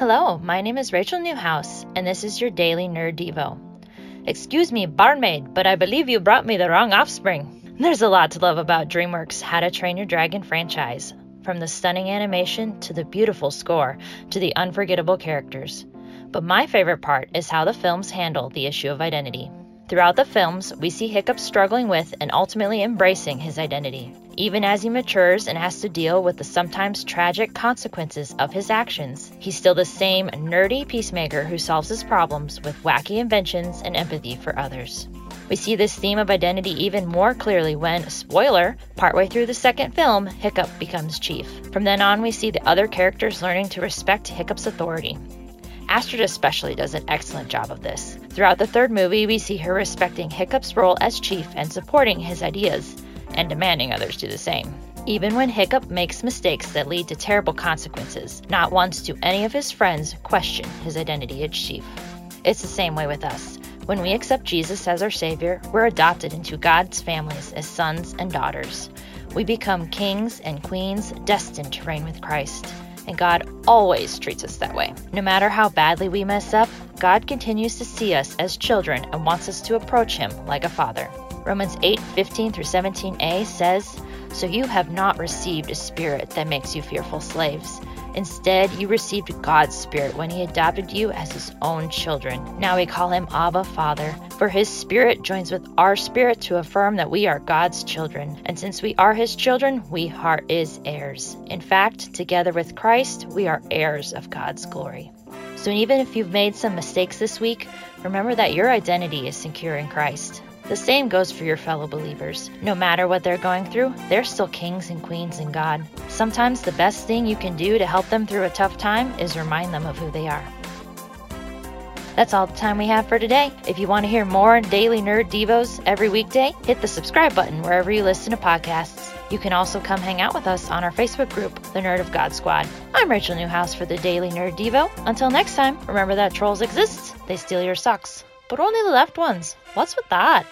Hello, my name is Rachel Newhouse, and this is your daily Nerd Devo. Excuse me, barmaid, but I believe you brought me the wrong offspring. There's a lot to love about DreamWorks' How to Train Your Dragon franchise, from the stunning animation to the beautiful score to the unforgettable characters. But my favorite part is how the films handle the issue of identity. Throughout the films, we see Hiccup struggling with and ultimately embracing his identity. Even as he matures and has to deal with the sometimes tragic consequences of his actions, he's still the same nerdy peacemaker who solves his problems with wacky inventions and empathy for others. We see this theme of identity even more clearly when, spoiler, partway through the second film, Hiccup becomes chief. From then on, we see the other characters learning to respect Hiccup's authority. Astrid especially does an excellent job of this. Throughout the third movie, we see her respecting Hiccup's role as chief and supporting his ideas, and demanding others do the same. Even when Hiccup makes mistakes that lead to terrible consequences, not once do any of his friends question his identity as chief. It's the same way with us. When we accept Jesus as our Savior, we're adopted into God's families as sons and daughters. We become kings and queens destined to reign with Christ and God always treats us that way. No matter how badly we mess up, God continues to see us as children and wants us to approach Him like a father. Romans 8 15 through 17a says, So you have not received a spirit that makes you fearful slaves Instead, you received God's Spirit when He adopted you as His own children. Now we call Him Abba Father, for His Spirit joins with our spirit to affirm that we are God's children. And since we are His children, we are His heirs. In fact, together with Christ, we are heirs of God's glory. So even if you've made some mistakes this week, remember that your identity is secure in Christ. The same goes for your fellow believers. No matter what they're going through, they're still kings and queens in God. Sometimes the best thing you can do to help them through a tough time is remind them of who they are. That's all the time we have for today. If you want to hear more daily nerd devos every weekday, hit the subscribe button wherever you listen to podcasts. You can also come hang out with us on our Facebook group, the Nerd of God Squad. I'm Rachel Newhouse for the Daily Nerd Devo. Until next time, remember that trolls exist, they steal your socks. But only the left ones. What's with that?